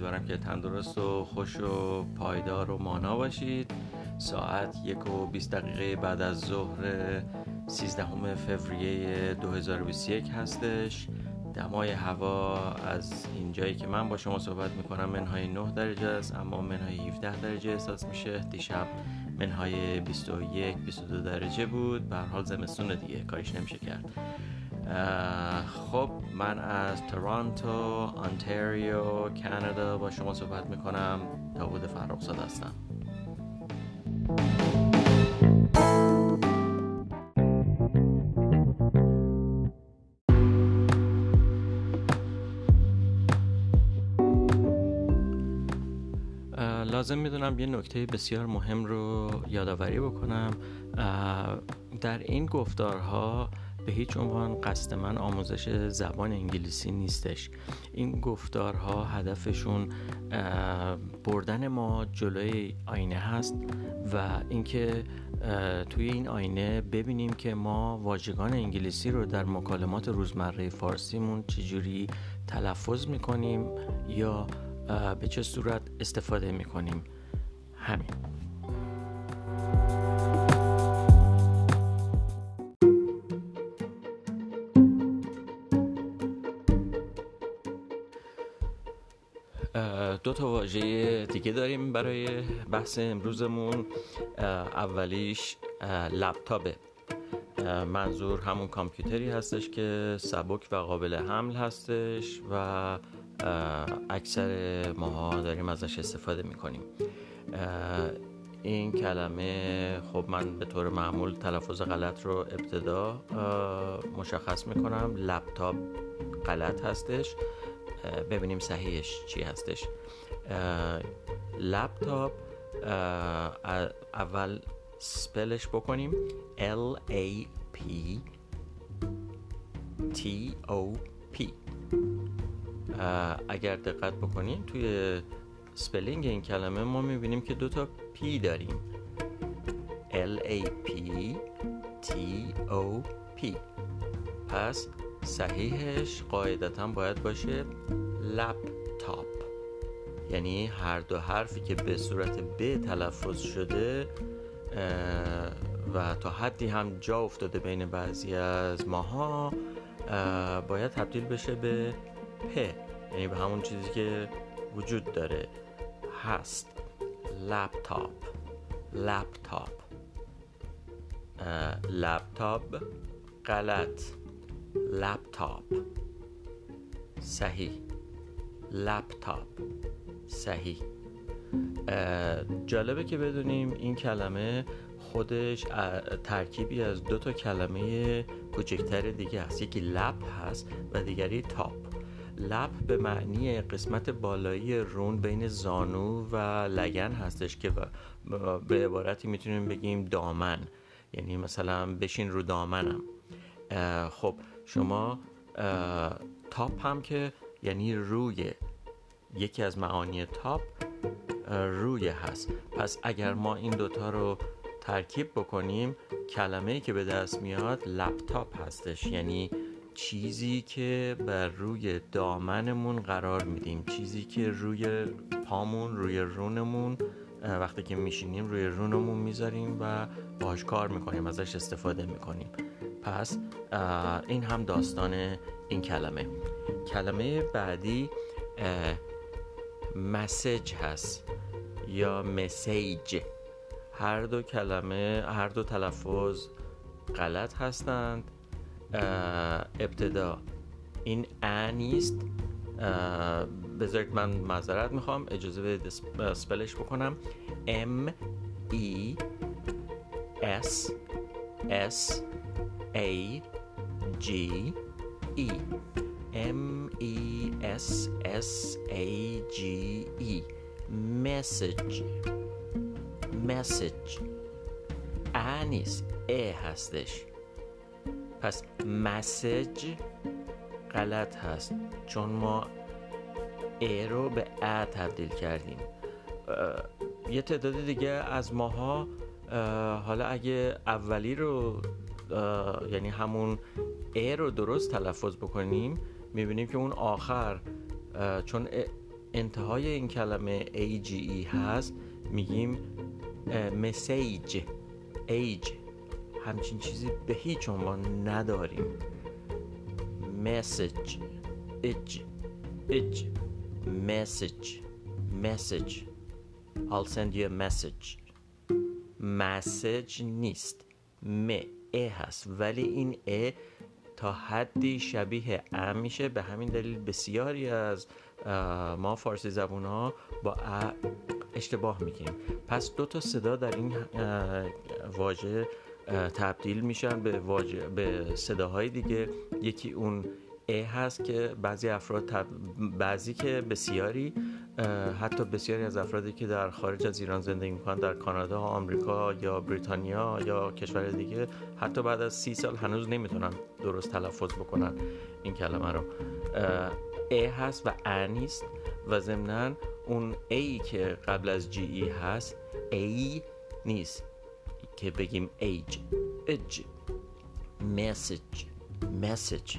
امیدوارم که تندرست و خوش و پایدار و مانا باشید. ساعت یک و 20 دقیقه بعد از ظهر 13 فوریه 2021 هستش. دمای هوا از اینجایی که من با شما صحبت می‌کنم منهای 9 درجه است اما منهای 17 درجه احساس میشه. دیشب منهای 21 22 درجه بود. به حال زمستون دیگه کاریش نمیشه کرد. خب من از تورانتو، آنتاریو، کانادا با شما صحبت می‌کنم. داوود فرخزاد هستم. لازم می‌دونم یه نکته بسیار مهم رو یادآوری بکنم. در این گفتارها به هیچ عنوان قصد من آموزش زبان انگلیسی نیستش. این گفتارها هدفشون بردن ما جلوی آینه هست و اینکه توی این آینه ببینیم که ما واژگان انگلیسی رو در مکالمات روزمره فارسیمون چجوری تلفظ می‌کنیم یا به چه صورت استفاده می‌کنیم. همین. دو تا واژه دیگه داریم برای بحث امروزمون. اولیش لپتاپه. منظور همون کامپیوتری هستش که سبک و قابل حمل هستش و اکثر ماها داریم ازش استفاده می‌کنیم. این کلمه خب من به طور معمول تلفظ غلط رو ابتدا مشخص می‌کنم. لپتاپ غلط هستش. ببینیم صحیحش چی هستش. لپتاپ اول سپلش بکنیم. L A P T O P. اگر دقت بکنیم توی spelling این کلمه ما می‌بینیم که دوتا P داریم. L A P T O P. پس صحیحش قاعدتا باید باشه لپتاپ. یعنی هر دو حرفی که به صورت پ تلفظ شده و تا حدی هم جا افتاده بین بعضی از ماها باید تبدیل بشه به پ. یعنی به همون چیزی که وجود داره. هست. لپتاپ. لپتاپ. لپتاپ غلط. لپتاپ صحیح لپتاپ صحیح جالبه که بدونیم این کلمه خودش ترکیبی از دو تا کلمه کوچکتر دیگه هست یکی لپ هست و دیگری تاپ. لپ به معنی قسمت بالایی رون بین زانو و لگن هستش که به عبارتی می‌تونیم بگیم دامن. یعنی مثلا بشین رو دامنم. خب شما تاپ هم که یعنی روی یکی از معانی تاپ روی هست. پس اگر ما این دوتا رو ترکیب بکنیم کلمه که به دست میاد لپتاپ هستش. یعنی چیزی که بر روی دامنمون قرار میدیم. چیزی که روی پامون روی رونمون وقتی که میشینیم روی رونمون می‌ذاریم و باش کار می‌کنیم ازش استفاده می‌کنیم. پس این هم داستان این کلمه. کلمه بعدی مسج هست یا مسیج. هر دو کلمه هر دو تلفظ غلط هستند. ابتدا این ا نیست. بذارید من معذرت می‌خوام اجازه بدید سپلش بکنم. M E S S A G E M E S S A G E. Message. Message. ا نیست ا هستش پس مسج غلط هست چون ما ا رو به ا تبدیل کردیم یه تعداد دیگه از ماها حالا اگه اولی رو یعنی همون ا رو درست تلفظ بکنیم می‌بینیم که اون آخر چون انتهای این کلمه AGE هست میگیم مسیج ایج. همچین چیزی به هیچ عنوان نداریم. مسیج اج اج مسیج مسیج. I'll send you a message. مسیج نیست. م ا هست ولی این ا تا حدی شبیه ا میشه. به همین دلیل بسیاری از ما فارسی زبون ها با ا اشتباه میگیم. پس دو تا صدا در این واژه تبدیل میشن به, واژه به صداهای دیگه. یکی اون ا هست که بعضی افراد بعضی که بسیاری حتی بسیاری از افرادی که در خارج از ایران زندگی می‌کنن در کانادا، آمریکا یا بریتانیا یا کشور دیگه حتی بعد از سی سال هنوز نمی‌تونن درست تلفظ بکنن این کلمه رو. ا هست و ا نیست و ضمنا اون ای که قبل از جی ای هست ای نیست که بگیم ایج. اج مسیج. مسیج.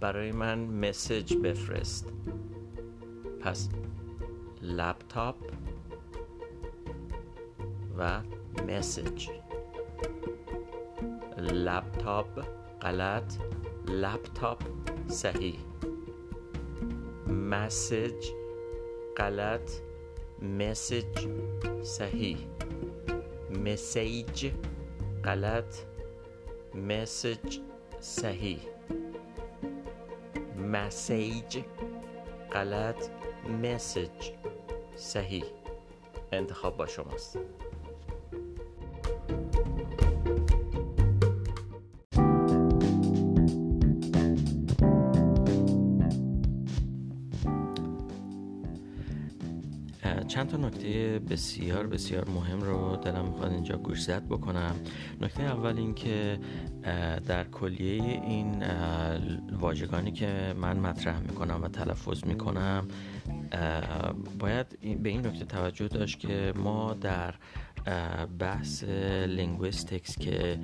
برای من مسیج بفرست. پس لپتاپ و مسیج لپتاپ غلط. لپتاپ صحیح. مسیج غلط. مسیج صحیح. مسیج غلط. مسیج صحیح. مسیج غلط. مسیج صحیح. انتخاب با شماست. چند تا نکته بسیار بسیار مهم رو دلم می‌خواد اینجا گوشزد بکنم. نکته اول این که در کلیه این واژگانی که من مطرح می‌کنم و تلفظ می‌کنم باید به این نکته توجه داشت که ما در بحث linguistics که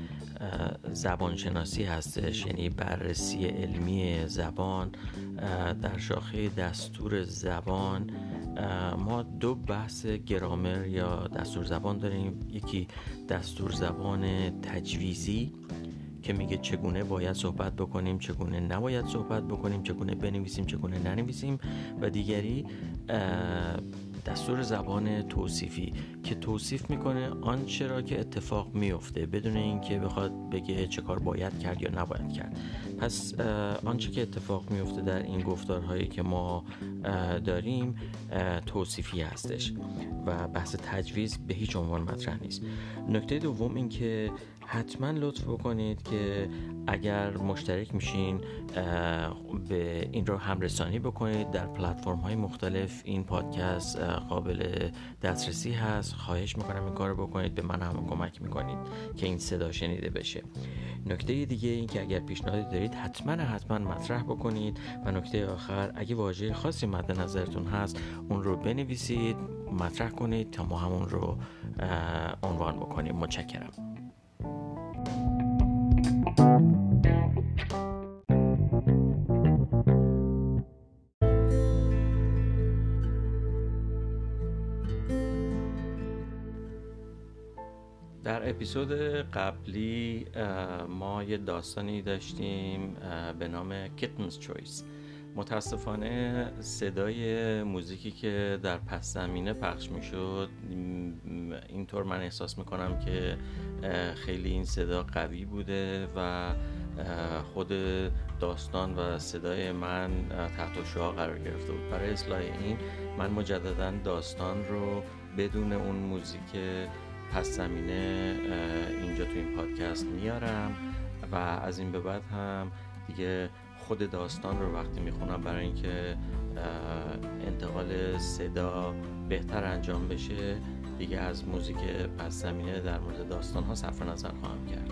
زبانشناسی هستش یعنی بررسی علمی زبان در شاخه دستور زبان. ما دو بحث گرامر یا دستور زبان داریم. یکی دستور زبان تجویزی که میگه چگونه باید صحبت بکنیم چگونه نباید صحبت بکنیم چگونه بنویسیم چگونه ننویسیم و دیگری دستور زبان توصیفی که توصیف می‌کنه آنچه را که اتفاق میفته بدون اینکه بخواد بگه چه کار باید کرد یا نباید کرد. پس آنچه که اتفاق میفته در این گفتارهایی که ما داریم توصیفی هستش و بحث تجویز به هیچ عنوان مطرح نیست. نکته دوم این که حتما لطف بکنید که اگر مشترک میشین به این رو همرسانی بکنید. در پلتفرم های مختلف این پادکست قابل دسترسی هست. خواهش می‌کنم این کار بکنید. به من هم کمک می‌کنید که این صدا شنیده بشه. نکته دیگه این که اگر پیشنهادی دارید حتما حتما مطرح بکنید. و نکته آخر اگه واژه خاصی مد نظرتون هست اون رو بنویسید مطرح کنید تا ما همون رو عنوان بکنیم. متشکرم. در اپیزود قبلی ما یه داستانی داشتیم به نام Kitten's Choice. متاسفانه صدای موزیکی که در پس زمینه پخش می شد اینطور من احساس می‌کنم که خیلی این صدا قوی بوده و خود داستان و صدای من تحت شعا قرار گرفته بود. برای اصلاح این من مجددا داستان رو بدون اون موزیک پس زمینه اینجا تو این پادکست میارم و از این به بعد هم دیگه خود داستان رو وقتی می‌خونم برای اینکه انتقال صدا بهتر انجام بشه دیگه از موزیک پس زمینه در مورد داستان ها صرف نظر خواهم کرد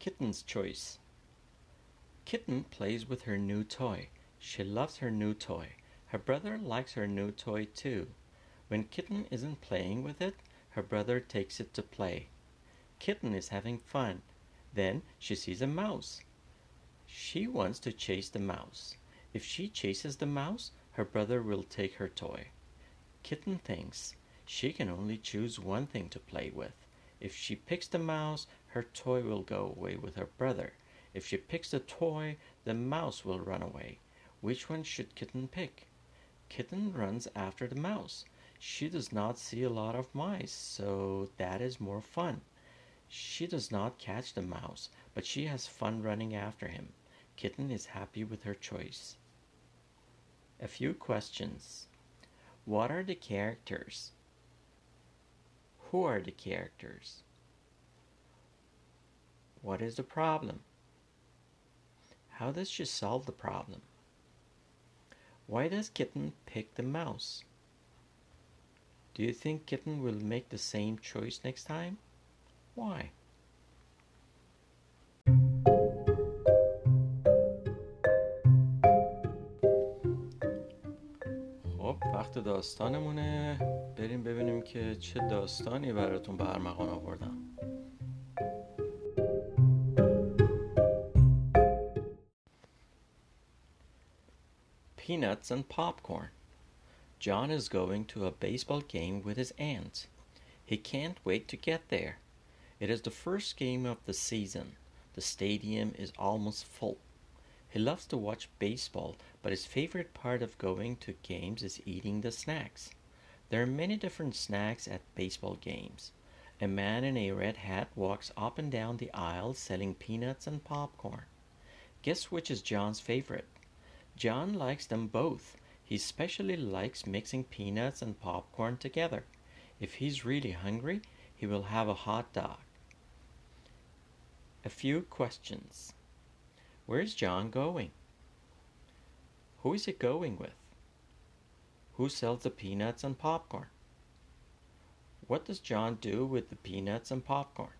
Kitten's Choice Kitten plays with her new toy. She loves her new toy. Her brother likes her new toy too. When Kitten isn't playing with it, her brother takes it to play. Kitten is having fun. Then she sees a mouse. She wants to chase the mouse. If she chases the mouse, her brother will take her toy. Kitten thinks she can only choose one thing to play with. If she picks the mouse, her toy will go away with her brother. If she picks the toy, the mouse will run away. Which one should Kitten pick? Kitten runs after the mouse. She does not see a lot of mice, so that is more fun. She does not catch the mouse, but she has fun running after him. Kitten is happy with her choice. A few questions. What are the characters? Who are the characters? What is the problem? How does she solve the problem? Why does Kitten pick the mouse? Do you think Kitten will make the same choice next time? Why? خب وقت داستانمونه بریم ببینیم که چه داستانی براتون به ارمغان آوردم Peanuts and popcorn. John is going to a baseball game with his aunt. He can't wait to get there. It is the first game of the season. The stadium is almost full. He loves to watch baseball, but his favorite part of going to games is eating the snacks. There are many different snacks at baseball games. A man in a red hat walks up and down the aisle selling peanuts and popcorn. Guess which is John's favorite? John likes them both. He especially likes mixing peanuts and popcorn together. If he's really hungry, he will have a hot dog. A few questions. Where's John going? Who is he going with? Who sells the peanuts and popcorn? What does John do with the peanuts and popcorn?